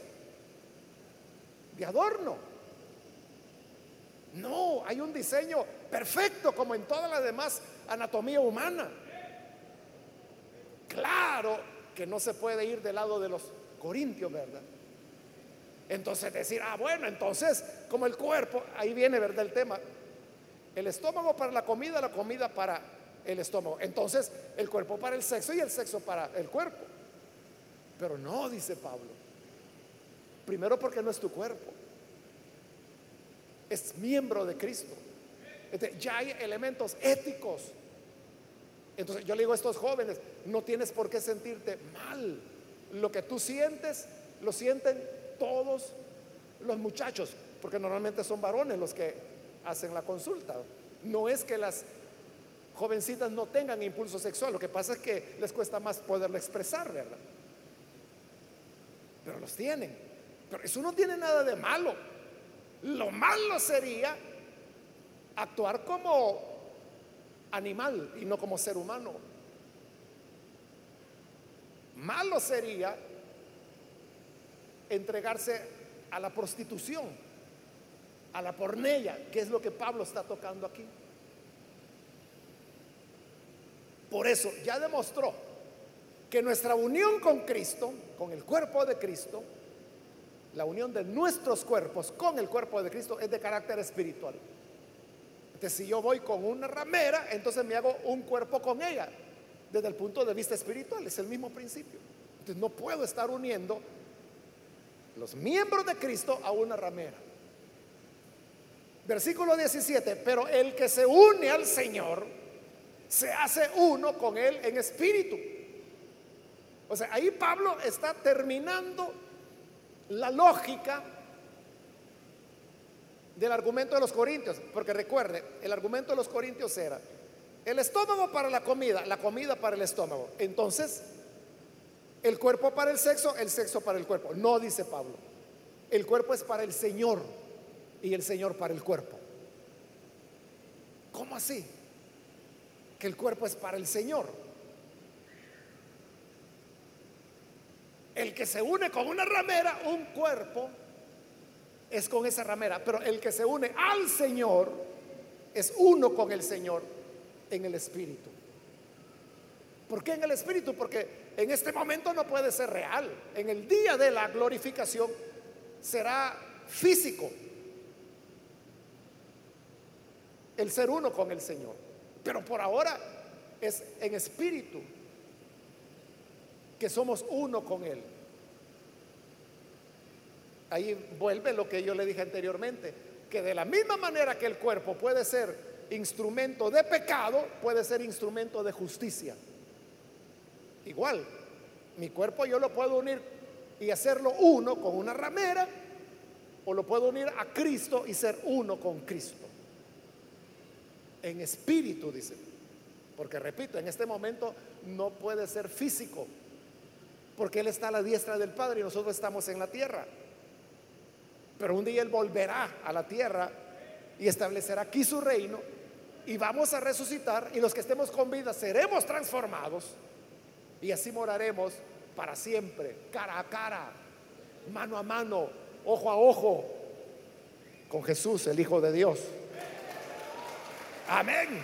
De adorno. No, hay un diseño perfecto como en toda la demás anatomía humana. Claro que no se puede ir del lado de los corintios, ¿verdad? Entonces decir, ah, bueno, entonces como el cuerpo, ahí viene, ¿verdad? El tema. El estómago para la comida, la comida para el estómago. Entonces el cuerpo para el sexo y el sexo para el cuerpo. Pero no, dice Pablo. Primero porque no es tu cuerpo. Es miembro de Cristo. ya hay elementos éticos. Entonces yo le digo a estos jóvenes, no tienes por qué sentirte mal. Lo que tú sientes, lo sienten todos los muchachos, porque normalmente son varones los que hacen la consulta. No es que las jovencitas no tengan impulso sexual, lo que pasa es que les cuesta más poderlo expresar, ¿verdad? Pero los tienen. Pero eso no tiene nada de malo. Lo malo sería actuar como animal y no como ser humano. Malo sería entregarse a la prostitución. a la pornella, que es lo que Pablo está tocando aquí. Por eso ya demostró que nuestra unión con Cristo, con el cuerpo de Cristo, la unión de nuestros cuerpos con el cuerpo de Cristo es de carácter espiritual. Entonces, si yo voy con una ramera, entonces me hago un cuerpo con ella, desde el punto de vista espiritual, es el mismo principio. Entonces, no puedo estar uniendo los miembros de Cristo a una ramera. Versículo 17, pero el que se une al Señor se hace uno con Él en espíritu. O sea, ahí Pablo está terminando la lógica del argumento de los corintios, porque recuerde, el argumento de los corintios era el estómago para la comida, la comida para el estómago. Entonces, el cuerpo para el sexo, el sexo para el cuerpo. No dice Pablo. El cuerpo es para el Señor y el Señor para el cuerpo. ¿Cómo así? Que el cuerpo es para el Señor. El que se une con una ramera, un cuerpo, es con esa ramera. Pero el que se une al Señor es uno con el Señor en el Espíritu. ¿Por qué en el Espíritu? Porque en este momento no puede ser real. En el día de la glorificación será físico. El ser uno con el Señor. Pero por ahora es en espíritu que somos uno con Él. Ahí vuelve lo que yo le dije anteriormente, que de la misma manera que el cuerpo puede ser instrumento de pecado, puede ser instrumento de justicia. Igual, mi cuerpo yo lo puedo unir y hacerlo uno con una ramera, o lo puedo unir a Cristo y ser uno con Cristo. En espíritu, dice. Porque repito, en este momento no puede ser físico, porque Él está a la diestra del Padre y nosotros estamos en la tierra. Pero un día Él volverá a la tierra y establecerá aquí su reino y vamos a resucitar y los que estemos con vida seremos transformados y así moraremos para siempre, cara a cara, mano a mano, ojo a ojo, con Jesús, el Hijo de Dios. Amén.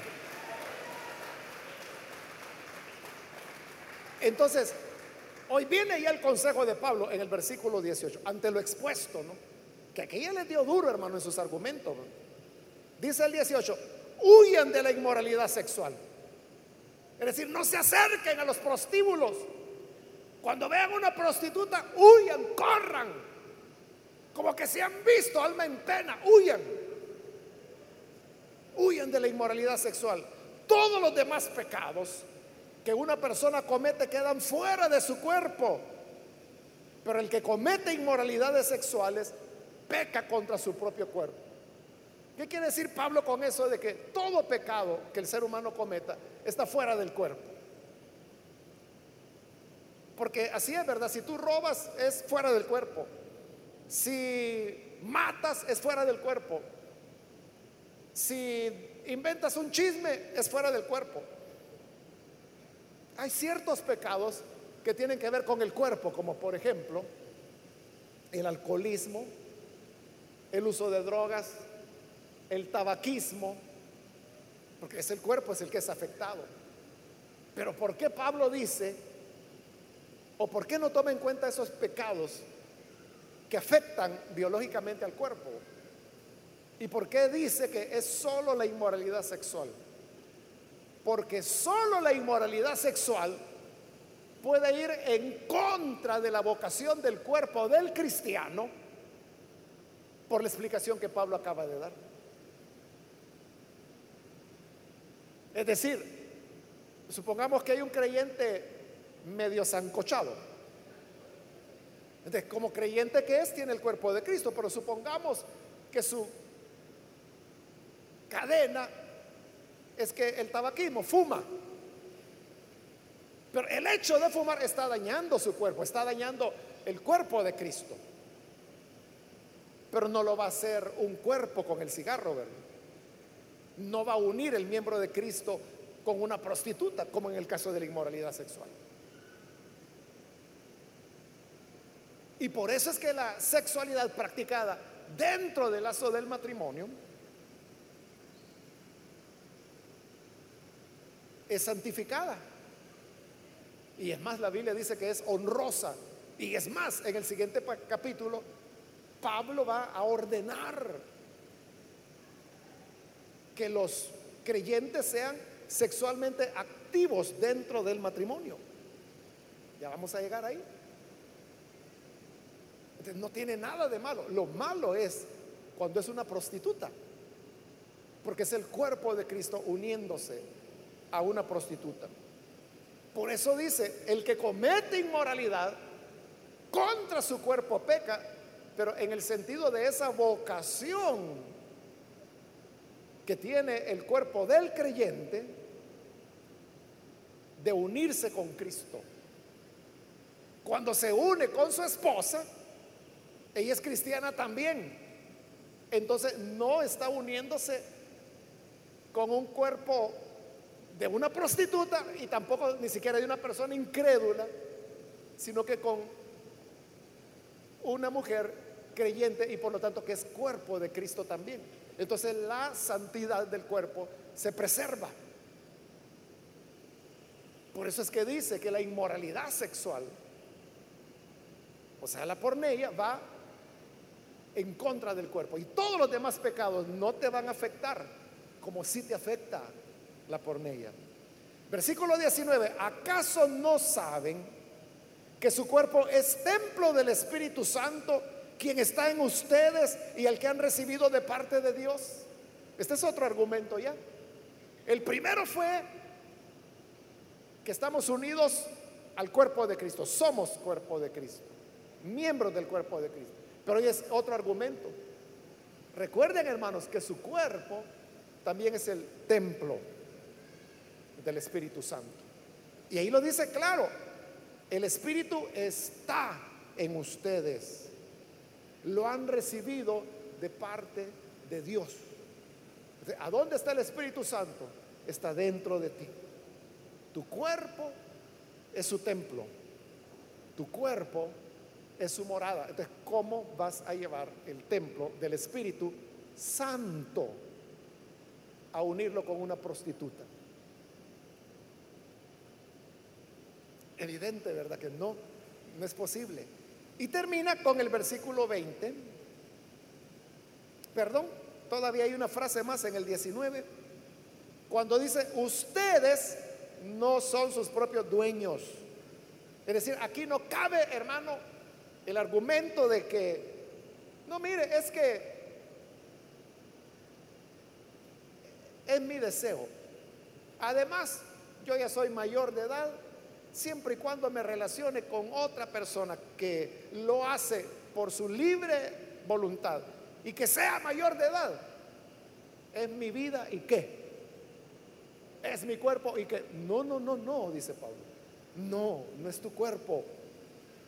Entonces, Hoy viene ya el consejo de Pablo en el versículo 18, ante lo expuesto, ¿no? Que aquí ya le dio duro, hermano, en sus argumentos. Dice el 18, huyan de la inmoralidad sexual. Es decir, no se acerquen a los prostíbulos. Cuando vean una prostituta, huyan, corran. Como que se han visto, alma en pena, huyan. Huyan de la inmoralidad sexual. Todos los demás pecados que una persona comete quedan fuera de su cuerpo. Pero el que comete inmoralidades sexuales peca contra su propio cuerpo. ¿Qué quiere decir Pablo con eso de que todo pecado que el ser humano cometa está fuera del cuerpo? Porque así es verdad, si tú robas es fuera del cuerpo. Si matas es fuera del cuerpo. Si inventas un chisme es fuera del cuerpo. Hay ciertos pecados que tienen que ver con el cuerpo, como por ejemplo el alcoholismo, el uso de drogas, el tabaquismo, porque es el cuerpo, es el que es afectado. Pero ¿por qué Pablo dice, o por qué no toma en cuenta esos pecados que afectan biológicamente al cuerpo? ¿Y por qué dice que es solo la inmoralidad sexual? Porque solo la inmoralidad sexual puede ir en contra de la vocación del cuerpo del cristiano por la explicación que Pablo acaba de dar. Es decir, supongamos que hay un creyente medio zancochado. Entonces, como creyente que es, tiene el cuerpo de Cristo, pero supongamos que su cadena es que el tabaquismo fuma. Pero el hecho de fumar está dañando su cuerpo, está dañando el cuerpo de Cristo. Pero no lo va a hacer un cuerpo con el cigarro, ¿verdad? No va a unir el miembro de Cristo con una prostituta, como en el caso de la inmoralidad sexual. Y por eso es que la sexualidad practicada dentro del lazo del matrimonio es santificada. Y es más, la Biblia dice que es honrosa. Y es más, en el siguiente capítulo, Pablo va a ordenar que los creyentes sean sexualmente activos dentro del matrimonio. Ya vamos a llegar ahí. no tiene nada de malo. Lo malo es cuando es una prostituta. Porque es el cuerpo de Cristo uniéndose a una prostituta. Por eso dice, el que comete inmoralidad contra su cuerpo peca, pero en el sentido de esa vocación que tiene el cuerpo del creyente de unirse con Cristo. Cuando se une con su esposa, ella es cristiana también. Entonces no está uniéndose con un cuerpo de una prostituta y tampoco ni siquiera de una persona incrédula, sino que con una mujer creyente y por lo tanto que es cuerpo de Cristo también. Entonces la santidad del cuerpo se preserva. Por eso es que dice que la inmoralidad sexual, o sea, la pornea va en contra del cuerpo. Y todos los demás pecados no te van a afectar como si te afecta la pornea. Versículo 19, ¿acaso no saben que su cuerpo es templo del Espíritu Santo, quien está en ustedes y el que han recibido de parte de Dios? Este es otro argumento ya. El primero fue que estamos unidos al cuerpo de Cristo, somos cuerpo de Cristo, miembros del cuerpo de Cristo. Pero hoy es otro argumento. Recuerden, hermanos, que su cuerpo también es el templo del Espíritu Santo. Y ahí lo dice claro, el Espíritu está en ustedes. Lo han recibido de parte de Dios. ¿A dónde está el Espíritu Santo? Está dentro de ti. Tu cuerpo es su templo. Tu cuerpo es su morada. Entonces, ¿cómo vas a llevar el templo del Espíritu Santo a unirlo con una prostituta? Evidente, ¿verdad? Que no, no es posible. Y termina con el versículo 20. Perdón, todavía hay una frase más en el 19. Cuando dice, ustedes no son sus propios dueños. Es decir, aquí no cabe, hermano, el argumento de que, no, mire, es que es mi deseo. Además, yo ya soy mayor de edad, siempre y cuando me relacione con otra persona que lo hace por su libre voluntad y que sea mayor de edad, es mi vida y qué. Es mi cuerpo y que no, no, no, no, dice Pablo. No, no es tu cuerpo.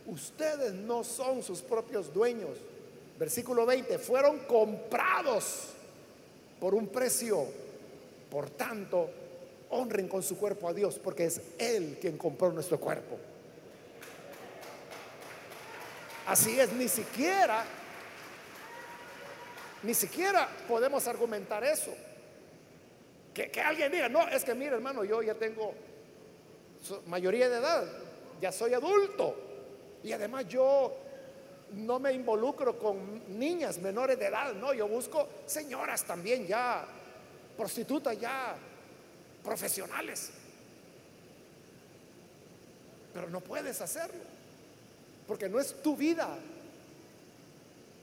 Ustedes no son sus propios dueños. Versículo 20, fueron comprados por un precio. Por tanto, honren con su cuerpo a Dios, porque es Él quien compró nuestro cuerpo. Así es, ni siquiera, ni siquiera podemos argumentar eso. Que, que alguien diga, no, es que mira hermano, yo ya tengo mayoría de edad, ya soy adulto. Y además yo no me involucro con niñas menores de edad, no, yo busco señoras también ya, prostitutas ya, profesionales. Pero no puedes hacerlo, porque no es tu vida.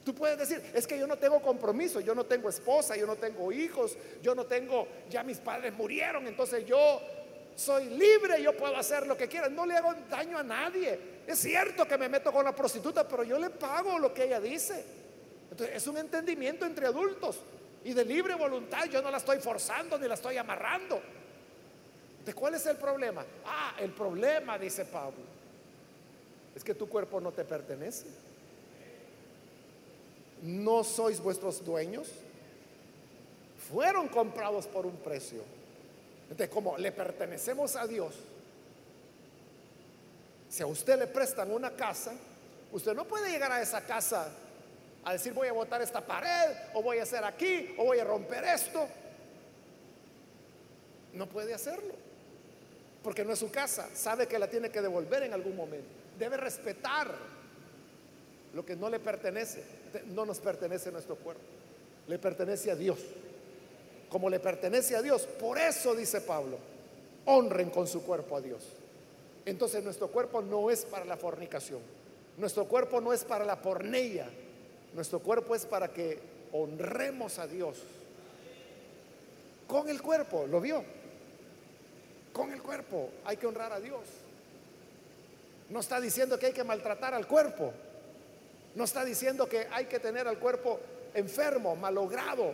Tú puedes decir, es que yo no tengo compromiso, yo no tengo esposa, yo no tengo hijos, yo no tengo, ya mis padres murieron, entonces yo soy libre, yo puedo hacer lo que quiera, no le hago daño a nadie. Es cierto que me meto con la prostituta, pero yo le pago lo que ella dice. Entonces es un entendimiento entre adultos y de libre voluntad, yo no la estoy forzando ni la estoy amarrando. ¿De cuál es el problema? Ah, el problema, dice Pablo, es que tu cuerpo no te pertenece. No sois vuestros dueños. Fueron comprados por un precio. Entonces, como le pertenecemos a Dios, si a usted le prestan una casa, usted no puede llegar a esa casa a decir voy a botar esta pared o voy a hacer aquí o voy a romper esto. No puede hacerlo, porque no es su casa, sabe que la tiene que devolver en algún momento. Debe respetar lo que no le pertenece, no nos pertenece nuestro cuerpo, le pertenece a Dios. Como le pertenece a Dios, por eso dice Pablo, honren con su cuerpo a Dios. Entonces nuestro cuerpo no es para la fornicación, nuestro cuerpo no es para la pornella, nuestro cuerpo es para que honremos a Dios. Con el cuerpo, ¿lo vio? Con el cuerpo hay que honrar a Dios. No está diciendo que hay que maltratar al cuerpo. No está diciendo que hay que tener al cuerpo enfermo, malogrado.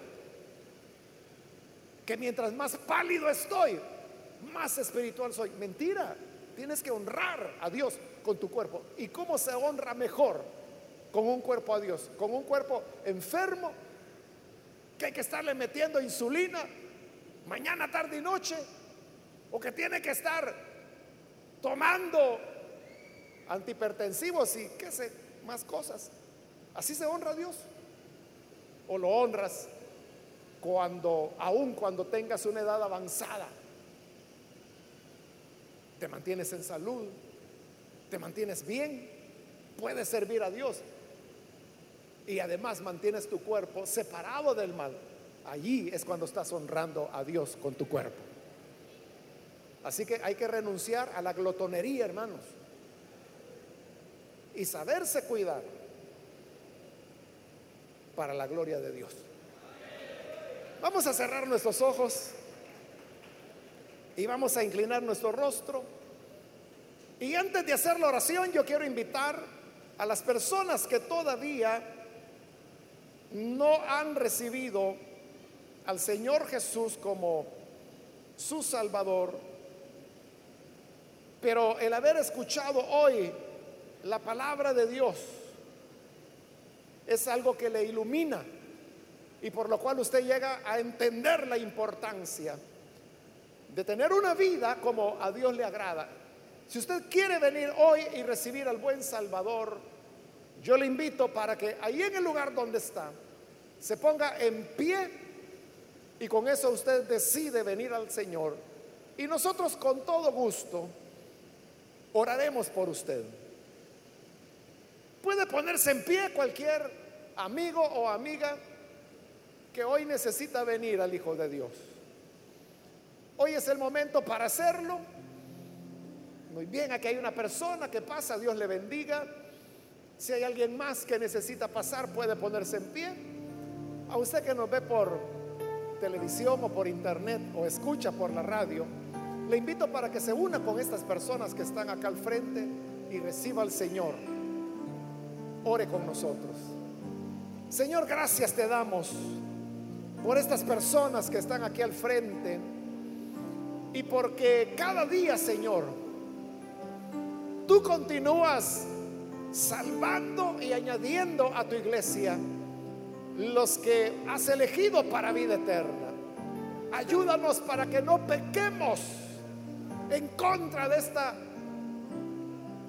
Que mientras más pálido estoy, más espiritual soy. Mentira. Tienes que honrar a Dios con tu cuerpo. ¿Y cómo se honra mejor con un cuerpo a Dios? Con un cuerpo enfermo que hay que estarle metiendo insulina mañana, tarde y noche. O que tiene que estar tomando antihipertensivos y qué sé, más cosas. Así se honra a Dios. O lo honras cuando, aun cuando tengas una edad avanzada te mantienes en salud, te mantienes bien, puedes servir a Dios y además mantienes tu cuerpo separado del mal. Allí es cuando estás honrando a Dios con tu cuerpo. Así que hay que renunciar a la glotonería, hermanos, y saberse cuidar para la gloria de Dios. Vamos a cerrar nuestros ojos. Y vamos a inclinar nuestro rostro. Y antes de hacer la oración, yo quiero invitar a las personas que todavía no han recibido al Señor Jesús como su Salvador, pero el haber escuchado hoy la palabra de Dios es algo que le ilumina y por lo cual usted llega a entender la importancia de tener una vida como a Dios le agrada. Si usted quiere venir hoy y recibir al buen Salvador, yo le invito para que ahí en el lugar donde está, se ponga en pie y con eso usted decide venir al Señor. Y nosotros con todo gusto oraremos por usted. Puede ponerse en pie cualquier amigo o amiga que hoy necesita venir al Hijo de Dios. Hoy es el momento para hacerlo. Muy bien, aquí hay una persona que pasa, Dios le bendiga. Si hay alguien más que necesita pasar, puede ponerse en pie. A usted que nos ve por televisión o por internet o escucha por la radio, le invito para que se una con estas personas que están acá al frente y reciba al Señor. Ore con nosotros. Señor, gracias te damos por estas personas que están aquí al frente y porque cada día, Señor, tú continúas salvando y añadiendo a tu iglesia los que has elegido para vida eterna. Ayúdanos para que no pequemos en contra de esta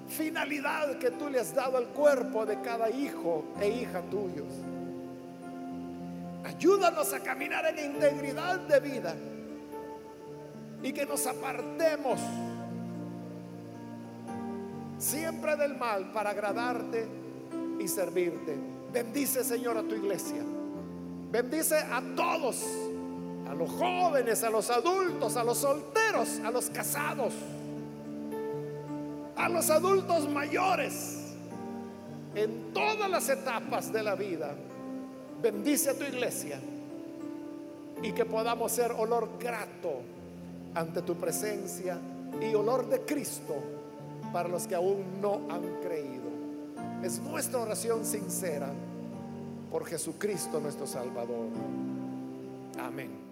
finalidad que tú le has dado al cuerpo de cada hijo e hija tuyos. Ayúdanos a caminar en integridad de vida y que nos apartemos siempre del mal para agradarte y servirte. Bendice, Señor, a tu iglesia. Bendice a todos, a los jóvenes, a los adultos, a los solteros, a los casados, a los adultos mayores, en todas las etapas de la vida. Bendice a tu iglesia y que podamos ser olor grato ante tu presencia y olor de Cristo para los que aún no han creído. Es nuestra oración sincera por Jesucristo nuestro Salvador. Amén.